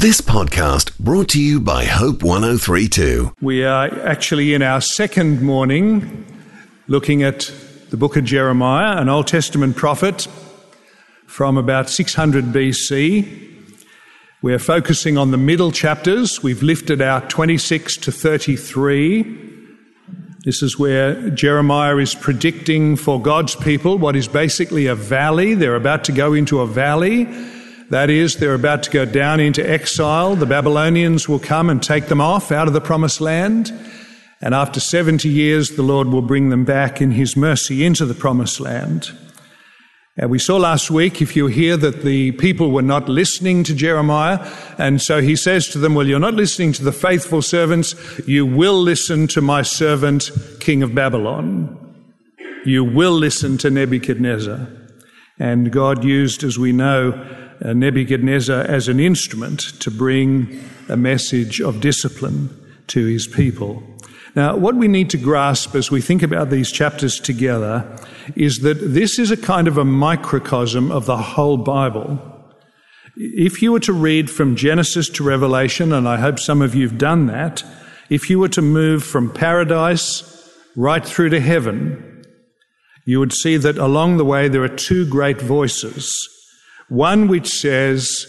This podcast brought to you by Hope 1032. We are actually in our second morning looking at the book of Jeremiah, an Old Testament prophet from about 600 BC. We're focusing on the middle chapters. We've lifted out 26 to 33. This is where Jeremiah is predicting for God's people what is basically a valley. They're about to go into a valley. That is, they're about to go down into exile. The Babylonians will come and take them off out of the promised land. And after 70 years, the Lord will bring them back in His mercy into the promised land. And we saw last week, if you hear that the people were not listening to Jeremiah, and so he says to them, Well, you're not listening to the faithful servants, you will listen to my servant, King of Babylon. You will listen to Nebuchadnezzar. And God used, as we know, Uh, Nebuchadnezzar as an instrument to bring a message of discipline to his people. Now, what we need to grasp as we think about these chapters together is that this is a kind of a microcosm of the whole Bible. If you were to read from Genesis to Revelation, and I hope some of you have done that, if you were to move from paradise right through to heaven, you would see that along the way there are two great voices. One which says,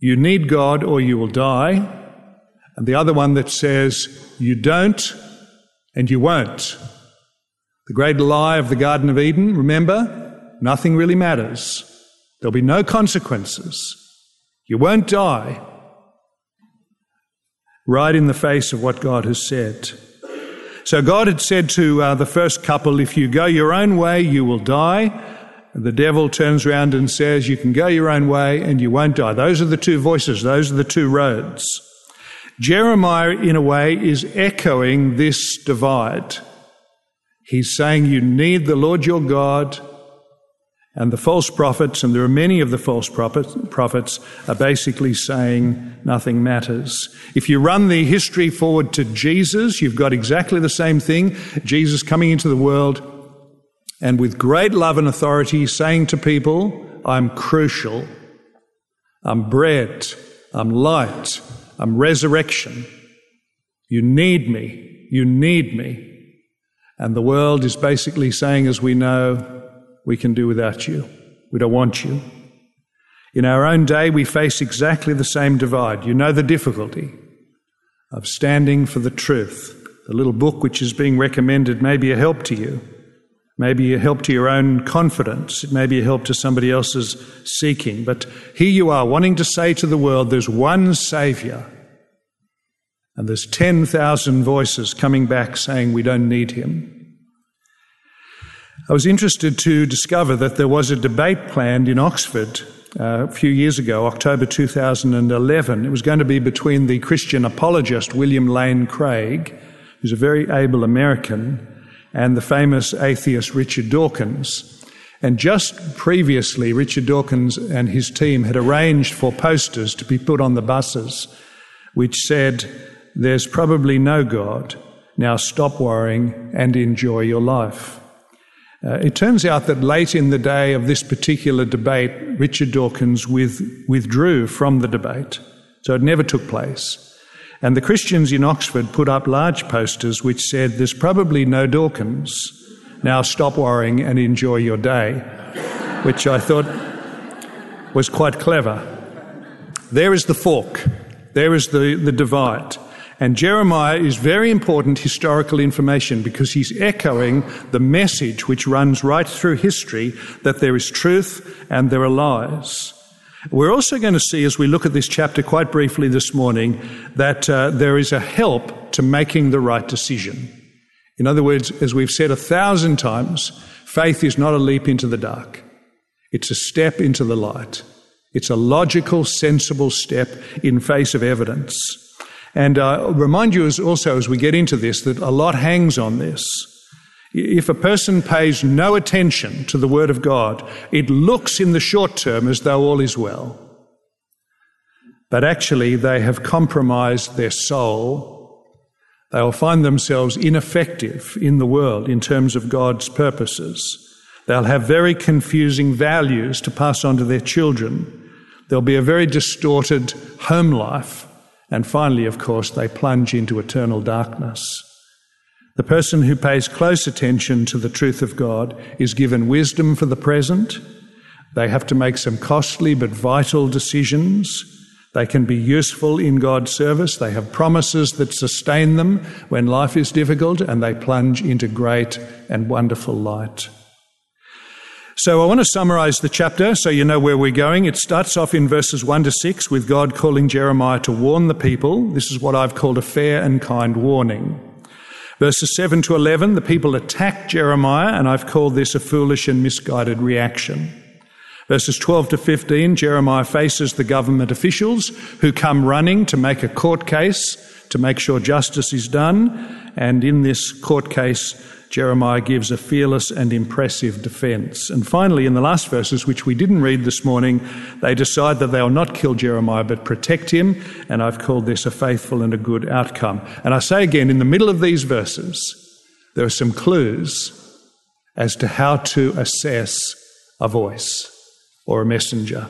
You need God or you will die and the other one that says, You don't and you won't. The great lie of the Garden of Eden, remember, nothing really matters. There'll be no consequences. You won't die. Right in the face of what God has said. So God had said to uh, the first couple, If you go your own way, you will die. The devil turns around and says, You can go your own way and you won't die. Those are the two voices, those are the two roads. Jeremiah, in a way, is echoing this divide. He's saying you need the Lord your God and the false prophets, and there are many of the false prophets, are basically saying nothing matters. If you run the history forward to Jesus, you've got exactly the same thing. Jesus coming into the world and with great love and authority saying to people, I'm crucial. I'm bread. I'm light. I'm resurrection. You need me. You need me. And the world is basically saying, as we know, we can do without you. We don't want you. In our own day, we face exactly the same divide. You know the difficulty of standing for the truth. The little book which is being recommended may be a help to you. Maybe a help to your own confidence. It may be a help to somebody else's seeking. But here you are wanting to say to the world there's one Saviour. And there's 10,000 voices coming back saying we don't need him. I was interested to discover that there was a debate planned in Oxford uh, a few years ago, October 2011. It was going to be between the Christian apologist William Lane Craig, who's a very able American, and the famous atheist Richard Dawkins. And just previously, Richard Dawkins and his team had arranged for posters to be put on the buses which said, There's probably no God. Now stop worrying and enjoy your life. Uh, it turns out that late in the day of this particular debate, Richard Dawkins with, withdrew from the debate. So it never took place. And the Christians in Oxford put up large posters which said, There's probably no Dawkins. Now stop worrying and enjoy your day, which I thought was quite clever. There is the fork, there is the, the divide. And Jeremiah is very important historical information because he's echoing the message which runs right through history that there is truth and there are lies. We're also going to see, as we look at this chapter quite briefly this morning, that uh, there is a help to making the right decision. In other words, as we've said a thousand times, faith is not a leap into the dark. It's a step into the light. It's a logical, sensible step in face of evidence. And uh, remind you as also as we get into this that a lot hangs on this. If a person pays no attention to the Word of God, it looks in the short term as though all is well. But actually, they have compromised their soul. They will find themselves ineffective in the world in terms of God's purposes. They'll have very confusing values to pass on to their children. There'll be a very distorted home life. And finally, of course, they plunge into eternal darkness. The person who pays close attention to the truth of God is given wisdom for the present. They have to make some costly but vital decisions. They can be useful in God's service. They have promises that sustain them when life is difficult, and they plunge into great and wonderful light. So I want to summarize the chapter so you know where we're going. It starts off in verses 1 to 6 with God calling Jeremiah to warn the people. This is what I've called a fair and kind warning. Verses 7 to 11, the people attack Jeremiah, and I've called this a foolish and misguided reaction. Verses 12 to 15, Jeremiah faces the government officials who come running to make a court case to make sure justice is done. And in this court case, Jeremiah gives a fearless and impressive defense. And finally, in the last verses, which we didn't read this morning, they decide that they will not kill Jeremiah but protect him. And I've called this a faithful and a good outcome. And I say again, in the middle of these verses, there are some clues as to how to assess a voice or a messenger.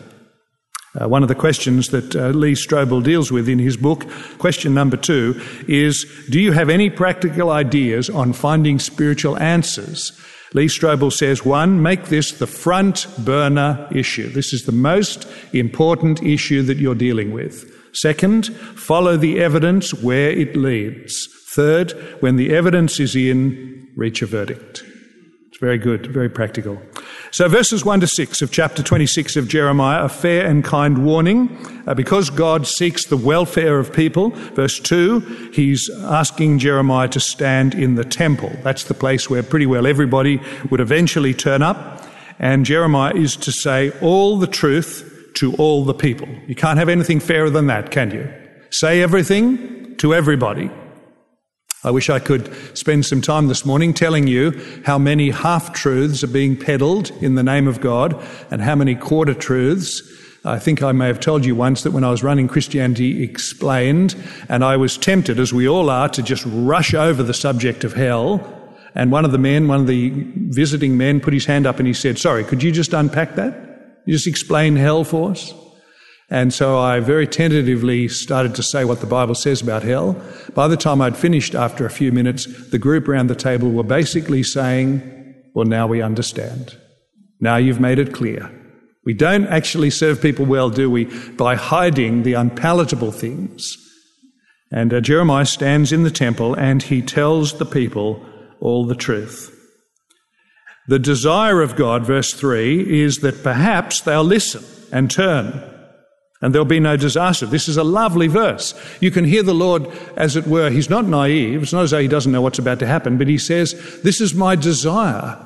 Uh, one of the questions that uh, Lee Strobel deals with in his book, question number two, is Do you have any practical ideas on finding spiritual answers? Lee Strobel says, one, make this the front burner issue. This is the most important issue that you're dealing with. Second, follow the evidence where it leads. Third, when the evidence is in, reach a verdict. It's very good, very practical. So, verses 1 to 6 of chapter 26 of Jeremiah, a fair and kind warning. Uh, because God seeks the welfare of people. Verse 2, he's asking Jeremiah to stand in the temple. That's the place where pretty well everybody would eventually turn up. And Jeremiah is to say all the truth to all the people. You can't have anything fairer than that, can you? Say everything to everybody. I wish I could spend some time this morning telling you how many half truths are being peddled in the name of God and how many quarter truths. I think I may have told you once that when I was running Christianity Explained, and I was tempted, as we all are, to just rush over the subject of hell. And one of the men, one of the visiting men, put his hand up and he said, Sorry, could you just unpack that? You just explain hell for us? And so I very tentatively started to say what the Bible says about hell. By the time I'd finished after a few minutes, the group around the table were basically saying, Well, now we understand. Now you've made it clear. We don't actually serve people well, do we, by hiding the unpalatable things. And uh, Jeremiah stands in the temple and he tells the people all the truth. The desire of God, verse 3, is that perhaps they'll listen and turn and there'll be no disaster. This is a lovely verse. You can hear the Lord, as it were, He's not naive. It's not as though He doesn't know what's about to happen, but He says, This is my desire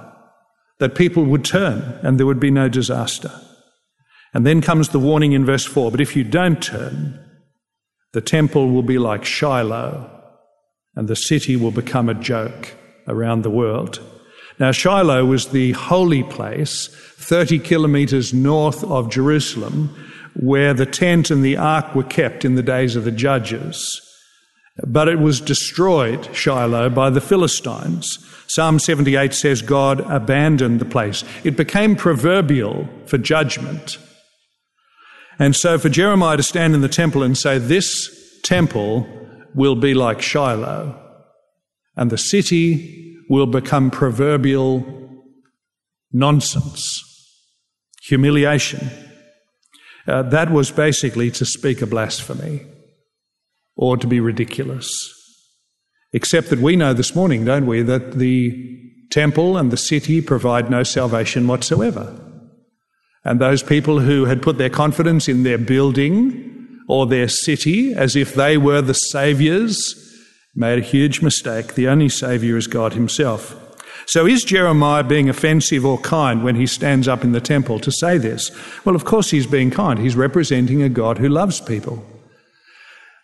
that people would turn and there would be no disaster. And then comes the warning in verse 4 But if you don't turn, the temple will be like Shiloh, and the city will become a joke around the world. Now, Shiloh was the holy place 30 kilometers north of Jerusalem where the tent and the ark were kept in the days of the judges. But it was destroyed, Shiloh, by the Philistines. Psalm 78 says God abandoned the place. It became proverbial for judgment. And so for Jeremiah to stand in the temple and say, This temple will be like Shiloh, and the city will become proverbial nonsense, humiliation. Uh, that was basically to speak a blasphemy or to be ridiculous. Except that we know this morning, don't we, that the temple and the city provide no salvation whatsoever. And those people who had put their confidence in their building or their city as if they were the saviors made a huge mistake. The only savior is God Himself. So is Jeremiah being offensive or kind when he stands up in the temple to say this? Well, of course he's being kind. He's representing a God who loves people.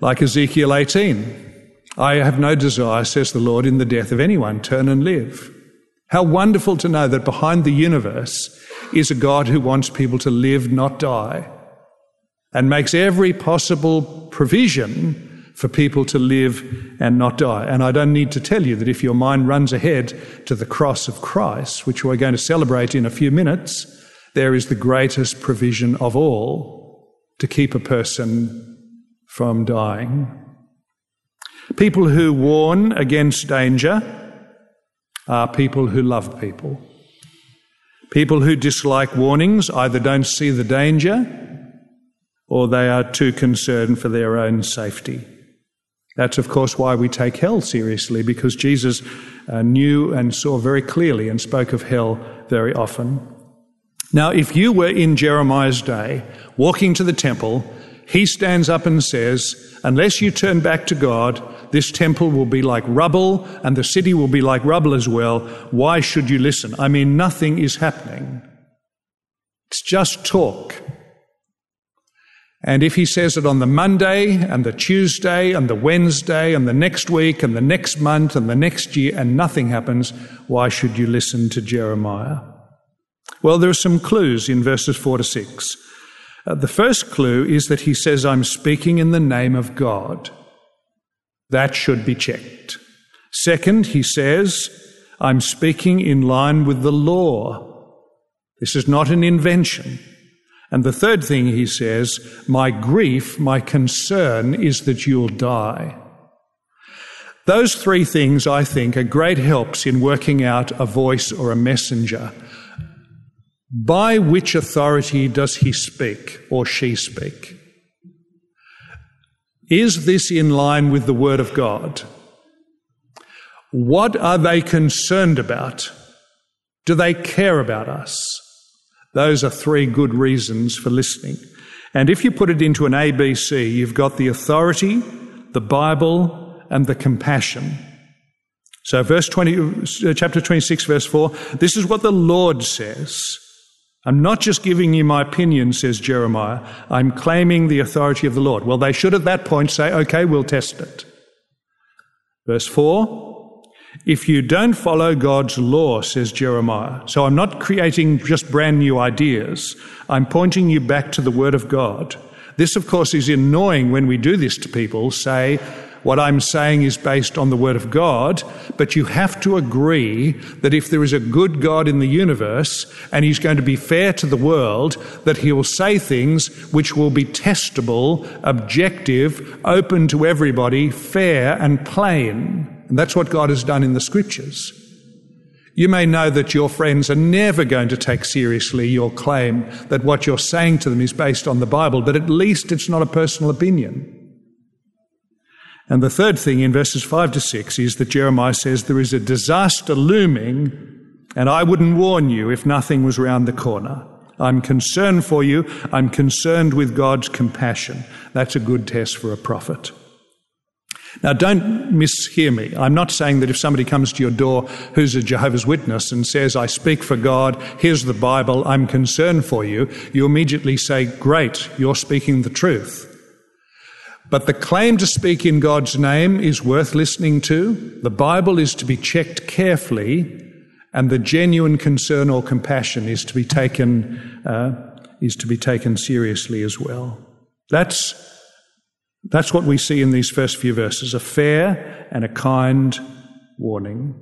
Like Ezekiel 18, I have no desire, says the Lord, in the death of anyone. Turn and live. How wonderful to know that behind the universe is a God who wants people to live, not die, and makes every possible provision for people to live and not die. And I don't need to tell you that if your mind runs ahead to the cross of Christ, which we're going to celebrate in a few minutes, there is the greatest provision of all to keep a person from dying. People who warn against danger are people who love people. People who dislike warnings either don't see the danger or they are too concerned for their own safety. That's, of course, why we take hell seriously, because Jesus uh, knew and saw very clearly and spoke of hell very often. Now, if you were in Jeremiah's day, walking to the temple, he stands up and says, Unless you turn back to God, this temple will be like rubble and the city will be like rubble as well. Why should you listen? I mean, nothing is happening. It's just talk. And if he says it on the Monday and the Tuesday and the Wednesday and the next week and the next month and the next year and nothing happens, why should you listen to Jeremiah? Well, there are some clues in verses 4 to 6. Uh, the first clue is that he says, I'm speaking in the name of God. That should be checked. Second, he says, I'm speaking in line with the law. This is not an invention. And the third thing he says, my grief, my concern is that you'll die. Those three things, I think, are great helps in working out a voice or a messenger. By which authority does he speak or she speak? Is this in line with the Word of God? What are they concerned about? Do they care about us? Those are three good reasons for listening. And if you put it into an ABC, you've got the authority, the Bible, and the compassion. So, verse 20, uh, chapter 26, verse 4, this is what the Lord says. I'm not just giving you my opinion, says Jeremiah. I'm claiming the authority of the Lord. Well, they should at that point say, okay, we'll test it. Verse 4 If you don't follow God's law, says Jeremiah, so I'm not creating just brand new ideas, I'm pointing you back to the Word of God. This, of course, is annoying when we do this to people, say, what I'm saying is based on the Word of God, but you have to agree that if there is a good God in the universe and He's going to be fair to the world, that He will say things which will be testable, objective, open to everybody, fair and plain. And that's what God has done in the Scriptures. You may know that your friends are never going to take seriously your claim that what you're saying to them is based on the Bible, but at least it's not a personal opinion. And the third thing in verses 5 to 6 is that Jeremiah says there is a disaster looming, and I wouldn't warn you if nothing was round the corner. I'm concerned for you. I'm concerned with God's compassion. That's a good test for a prophet. Now, don't mishear me. I'm not saying that if somebody comes to your door who's a Jehovah's Witness and says, I speak for God, here's the Bible, I'm concerned for you, you immediately say, Great, you're speaking the truth. But the claim to speak in God's name is worth listening to. The Bible is to be checked carefully, and the genuine concern or compassion is to be taken uh, is to be taken seriously as well. That's that's what we see in these first few verses: a fair and a kind warning.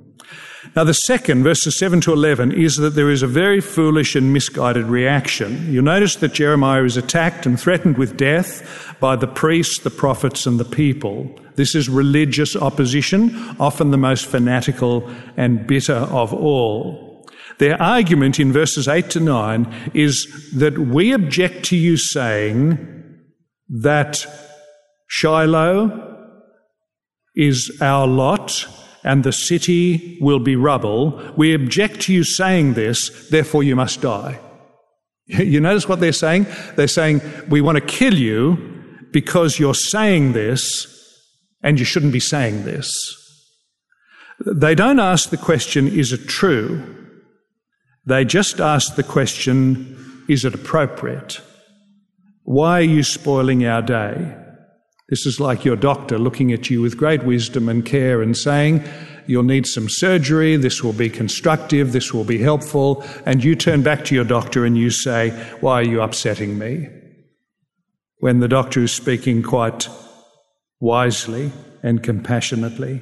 Now, the second, verses 7 to 11, is that there is a very foolish and misguided reaction. You'll notice that Jeremiah is attacked and threatened with death by the priests, the prophets, and the people. This is religious opposition, often the most fanatical and bitter of all. Their argument in verses 8 to 9 is that we object to you saying that Shiloh is our lot and the city will be rubble. We object to you saying this, therefore you must die. You notice what they're saying? They're saying, we want to kill you because you're saying this and you shouldn't be saying this. They don't ask the question, is it true? They just ask the question, is it appropriate? Why are you spoiling our day? This is like your doctor looking at you with great wisdom and care and saying, You'll need some surgery, this will be constructive, this will be helpful. And you turn back to your doctor and you say, Why are you upsetting me? When the doctor is speaking quite wisely, and compassionately.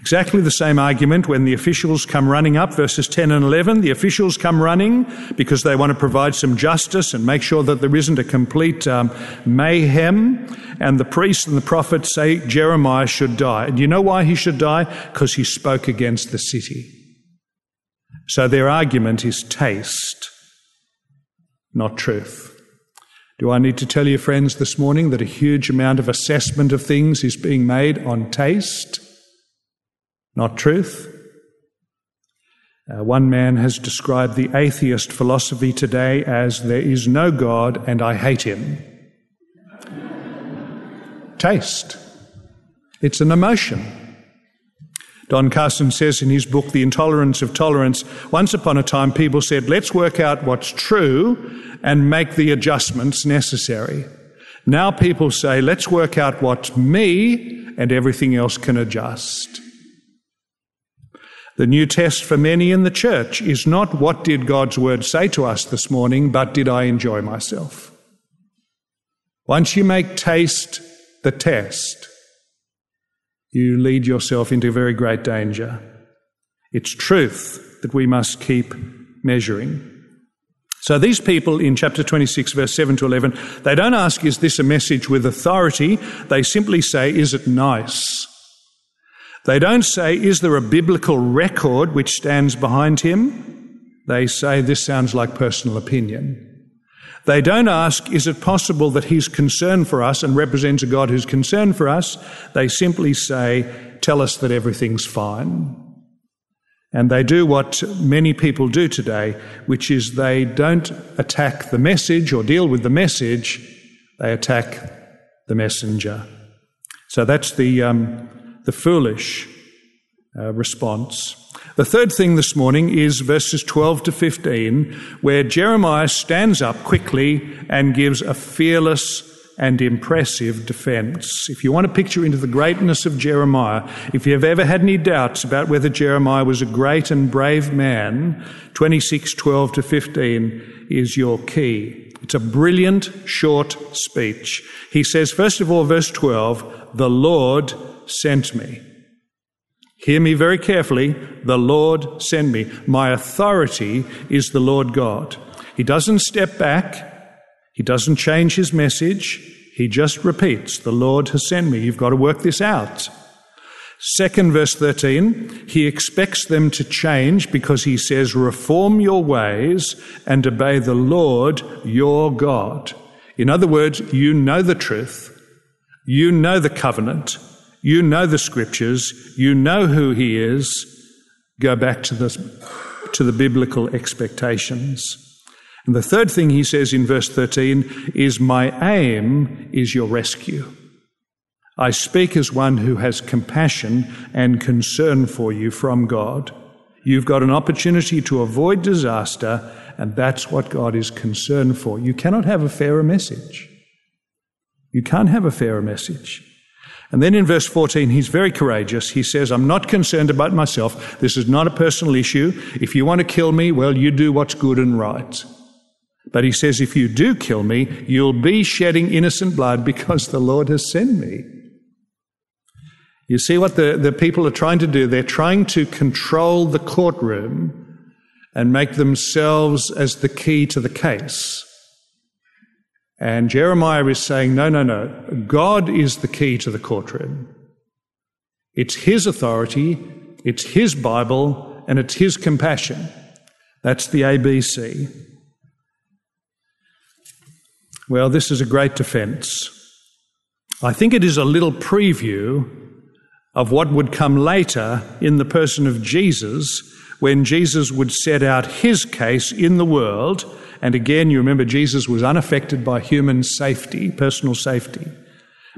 Exactly the same argument when the officials come running up, verses 10 and 11. The officials come running because they want to provide some justice and make sure that there isn't a complete um, mayhem. And the priests and the prophets say Jeremiah should die. And you know why he should die? Because he spoke against the city. So their argument is taste, not truth. Do I need to tell you, friends, this morning that a huge amount of assessment of things is being made on taste? not truth. Uh, one man has described the atheist philosophy today as there is no God and I hate him. Taste. It's an emotion. Don Carson says in his book, The Intolerance of Tolerance, once upon a time people said, let's work out what's true and make the adjustments necessary. Now people say, let's work out what's me and everything else can adjust. The new test for many in the church is not what did God's word say to us this morning, but did I enjoy myself? Once you make taste the test, you lead yourself into very great danger. It's truth that we must keep measuring. So these people in chapter 26, verse 7 to 11, they don't ask, is this a message with authority? They simply say, is it nice? They don't say, Is there a biblical record which stands behind him? They say, This sounds like personal opinion. They don't ask, Is it possible that he's concerned for us and represents a God who's concerned for us? They simply say, Tell us that everything's fine. And they do what many people do today, which is they don't attack the message or deal with the message, they attack the messenger. So that's the, um, the foolish uh, response. The third thing this morning is verses 12 to 15, where Jeremiah stands up quickly and gives a fearless and impressive defense. If you want to picture into the greatness of Jeremiah, if you have ever had any doubts about whether Jeremiah was a great and brave man, 26, 12 to 15 is your key. It's a brilliant, short speech. He says, first of all, verse 12, the Lord sent me. Hear me very carefully. The Lord sent me. My authority is the Lord God. He doesn't step back. He doesn't change his message. He just repeats, The Lord has sent me. You've got to work this out. Second verse 13, he expects them to change because he says, Reform your ways and obey the Lord your God. In other words, you know the truth. You know the covenant. You know the scriptures, you know who he is. Go back to the, to the biblical expectations. And the third thing he says in verse 13 is, My aim is your rescue. I speak as one who has compassion and concern for you from God. You've got an opportunity to avoid disaster, and that's what God is concerned for. You cannot have a fairer message. You can't have a fairer message. And then in verse 14, he's very courageous. He says, I'm not concerned about myself. This is not a personal issue. If you want to kill me, well, you do what's good and right. But he says, if you do kill me, you'll be shedding innocent blood because the Lord has sent me. You see what the, the people are trying to do? They're trying to control the courtroom and make themselves as the key to the case. And Jeremiah is saying, no, no, no. God is the key to the courtroom. It's His authority, it's His Bible, and it's His compassion. That's the ABC. Well, this is a great defense. I think it is a little preview of what would come later in the person of Jesus when Jesus would set out his case in the world and again, you remember Jesus was unaffected by human safety, personal safety,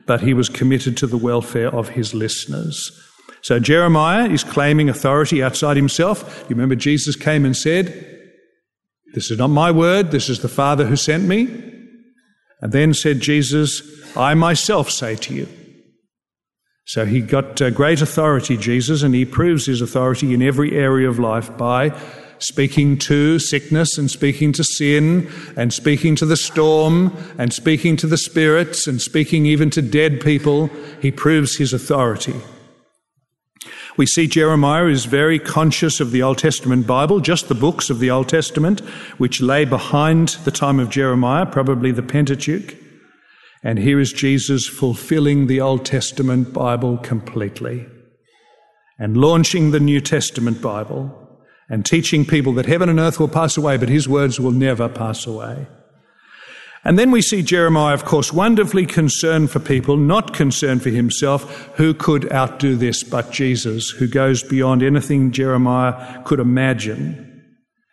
but he was committed to the welfare of his listeners. So Jeremiah is claiming authority outside himself. You remember Jesus came and said, This is not my word, this is the Father who sent me. And then said Jesus, I myself say to you. So he got uh, great authority, Jesus, and he proves his authority in every area of life by speaking to sickness and speaking to sin and speaking to the storm and speaking to the spirits and speaking even to dead people. He proves his authority. We see Jeremiah is very conscious of the Old Testament Bible, just the books of the Old Testament, which lay behind the time of Jeremiah, probably the Pentateuch. And here is Jesus fulfilling the Old Testament Bible completely and launching the New Testament Bible and teaching people that heaven and earth will pass away, but his words will never pass away. And then we see Jeremiah, of course, wonderfully concerned for people, not concerned for himself. Who could outdo this but Jesus, who goes beyond anything Jeremiah could imagine?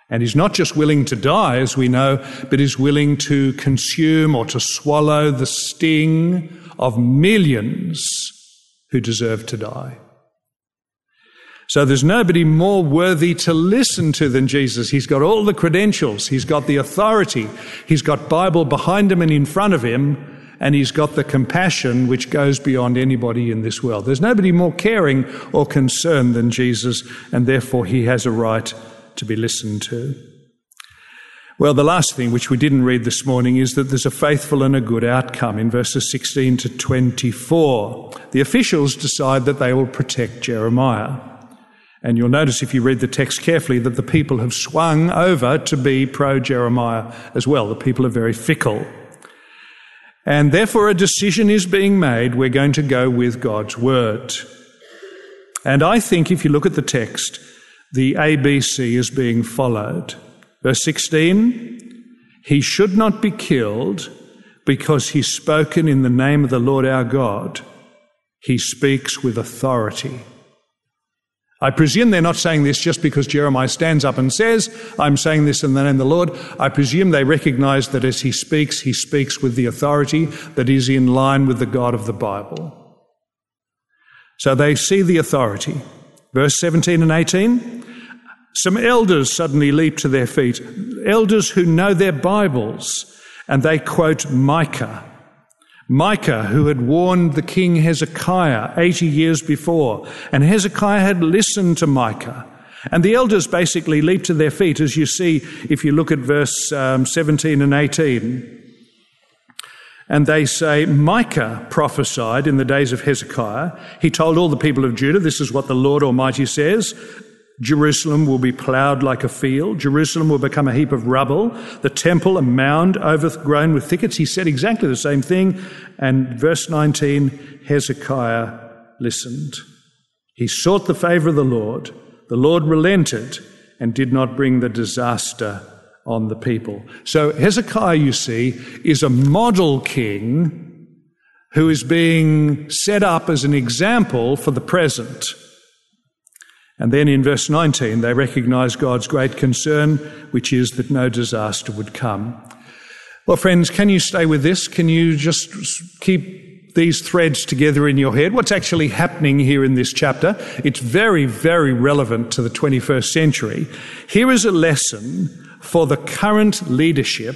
And he's not just willing to die, as we know, but is willing to consume or to swallow the sting of millions who deserve to die. So there's nobody more worthy to listen to than Jesus. He's got all the credentials. He's got the authority. He's got Bible behind him and in front of him. And he's got the compassion which goes beyond anybody in this world. There's nobody more caring or concerned than Jesus, and therefore he has a right to be listened to. Well, the last thing which we didn't read this morning is that there's a faithful and a good outcome in verses 16 to 24. The officials decide that they will protect Jeremiah. And you'll notice if you read the text carefully that the people have swung over to be pro Jeremiah as well. The people are very fickle. And therefore, a decision is being made. We're going to go with God's word. And I think if you look at the text, the ABC is being followed. Verse 16 He should not be killed because he's spoken in the name of the Lord our God. He speaks with authority. I presume they're not saying this just because Jeremiah stands up and says, I'm saying this in the name of the Lord. I presume they recognize that as he speaks, he speaks with the authority that is in line with the God of the Bible. So they see the authority. Verse 17 and 18. Some elders suddenly leap to their feet, elders who know their Bibles, and they quote Micah Micah, who had warned the king Hezekiah 80 years before, and Hezekiah had listened to Micah. And the elders basically leap to their feet, as you see if you look at verse um, 17 and 18. And they say, Micah prophesied in the days of Hezekiah. He told all the people of Judah, This is what the Lord Almighty says Jerusalem will be ploughed like a field. Jerusalem will become a heap of rubble. The temple a mound overgrown with thickets. He said exactly the same thing. And verse 19, Hezekiah listened. He sought the favor of the Lord. The Lord relented and did not bring the disaster on the people. So Hezekiah, you see, is a model king who is being set up as an example for the present. And then in verse 19, they recognize God's great concern, which is that no disaster would come. Well, friends, can you stay with this? Can you just keep these threads together in your head? What's actually happening here in this chapter? It's very, very relevant to the 21st century. Here is a lesson for the current leadership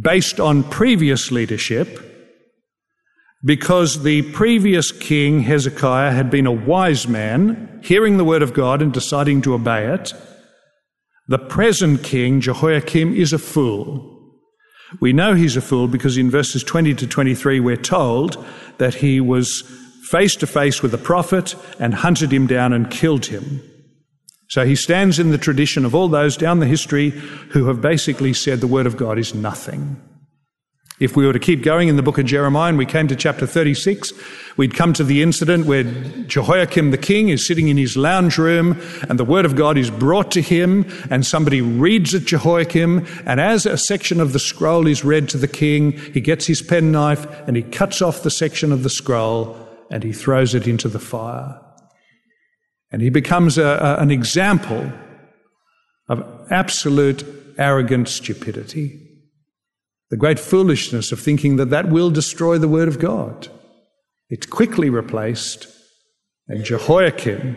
based on previous leadership because the previous king, Hezekiah, had been a wise man, hearing the word of God and deciding to obey it. The present king, Jehoiakim, is a fool. We know he's a fool because in verses 20 to 23 we're told that he was face to face with a prophet and hunted him down and killed him. So he stands in the tradition of all those down the history who have basically said the word of God is nothing. If we were to keep going in the book of Jeremiah and we came to chapter 36, we'd come to the incident where Jehoiakim the king is sitting in his lounge room and the word of God is brought to him and somebody reads it Jehoiakim and as a section of the scroll is read to the king, he gets his penknife and he cuts off the section of the scroll and he throws it into the fire. And he becomes a, a, an example of absolute arrogant stupidity. The great foolishness of thinking that that will destroy the Word of God. It's quickly replaced, and Jehoiakim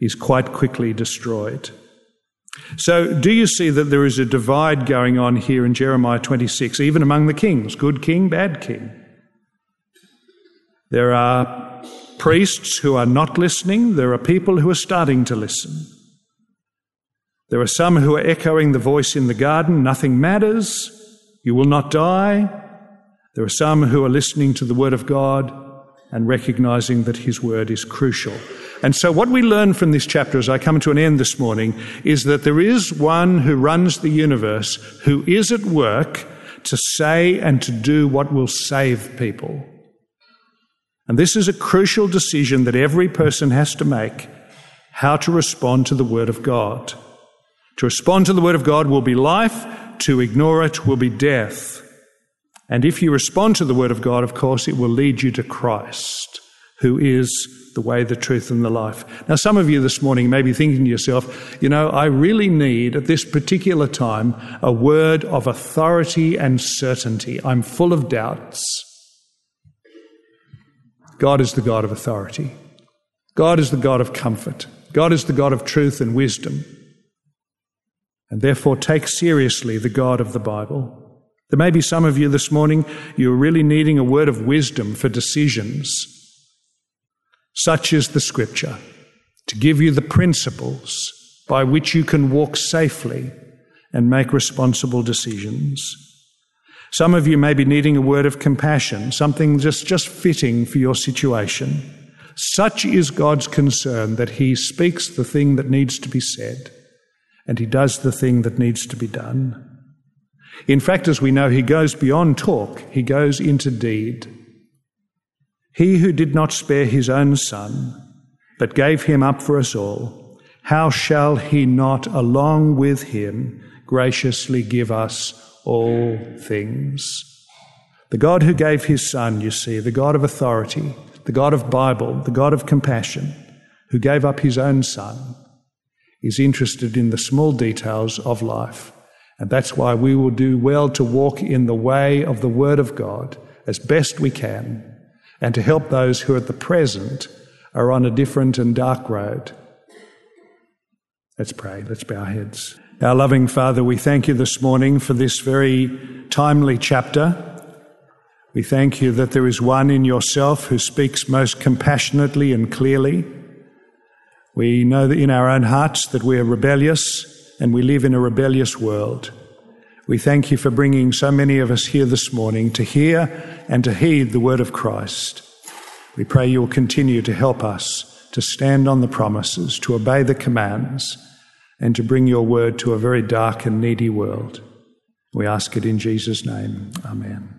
is quite quickly destroyed. So, do you see that there is a divide going on here in Jeremiah 26, even among the kings good king, bad king? There are priests who are not listening, there are people who are starting to listen. There are some who are echoing the voice in the garden nothing matters, you will not die. There are some who are listening to the word of God and recognizing that his word is crucial. And so, what we learn from this chapter as I come to an end this morning is that there is one who runs the universe who is at work to say and to do what will save people. And this is a crucial decision that every person has to make how to respond to the Word of God. To respond to the Word of God will be life, to ignore it will be death. And if you respond to the Word of God, of course, it will lead you to Christ, who is the way, the truth, and the life. Now, some of you this morning may be thinking to yourself, you know, I really need at this particular time a word of authority and certainty. I'm full of doubts. God is the God of authority. God is the God of comfort. God is the God of truth and wisdom. And therefore, take seriously the God of the Bible. There may be some of you this morning, you're really needing a word of wisdom for decisions such is the scripture, to give you the principles by which you can walk safely and make responsible decisions. Some of you may be needing a word of compassion, something just, just fitting for your situation. Such is God's concern that He speaks the thing that needs to be said and He does the thing that needs to be done. In fact, as we know, He goes beyond talk, He goes into deed. He who did not spare his own son, but gave him up for us all, how shall he not, along with him, graciously give us all things? The God who gave his son, you see, the God of authority, the God of Bible, the God of compassion, who gave up his own son, is interested in the small details of life. And that's why we will do well to walk in the way of the Word of God as best we can and to help those who at the present are on a different and dark road. Let's pray. Let's bow our heads. Our loving Father, we thank you this morning for this very timely chapter. We thank you that there is one in yourself who speaks most compassionately and clearly. We know that in our own hearts that we are rebellious and we live in a rebellious world. We thank you for bringing so many of us here this morning to hear and to heed the word of Christ. We pray you'll continue to help us to stand on the promises, to obey the commands, and to bring your word to a very dark and needy world. We ask it in Jesus' name. Amen.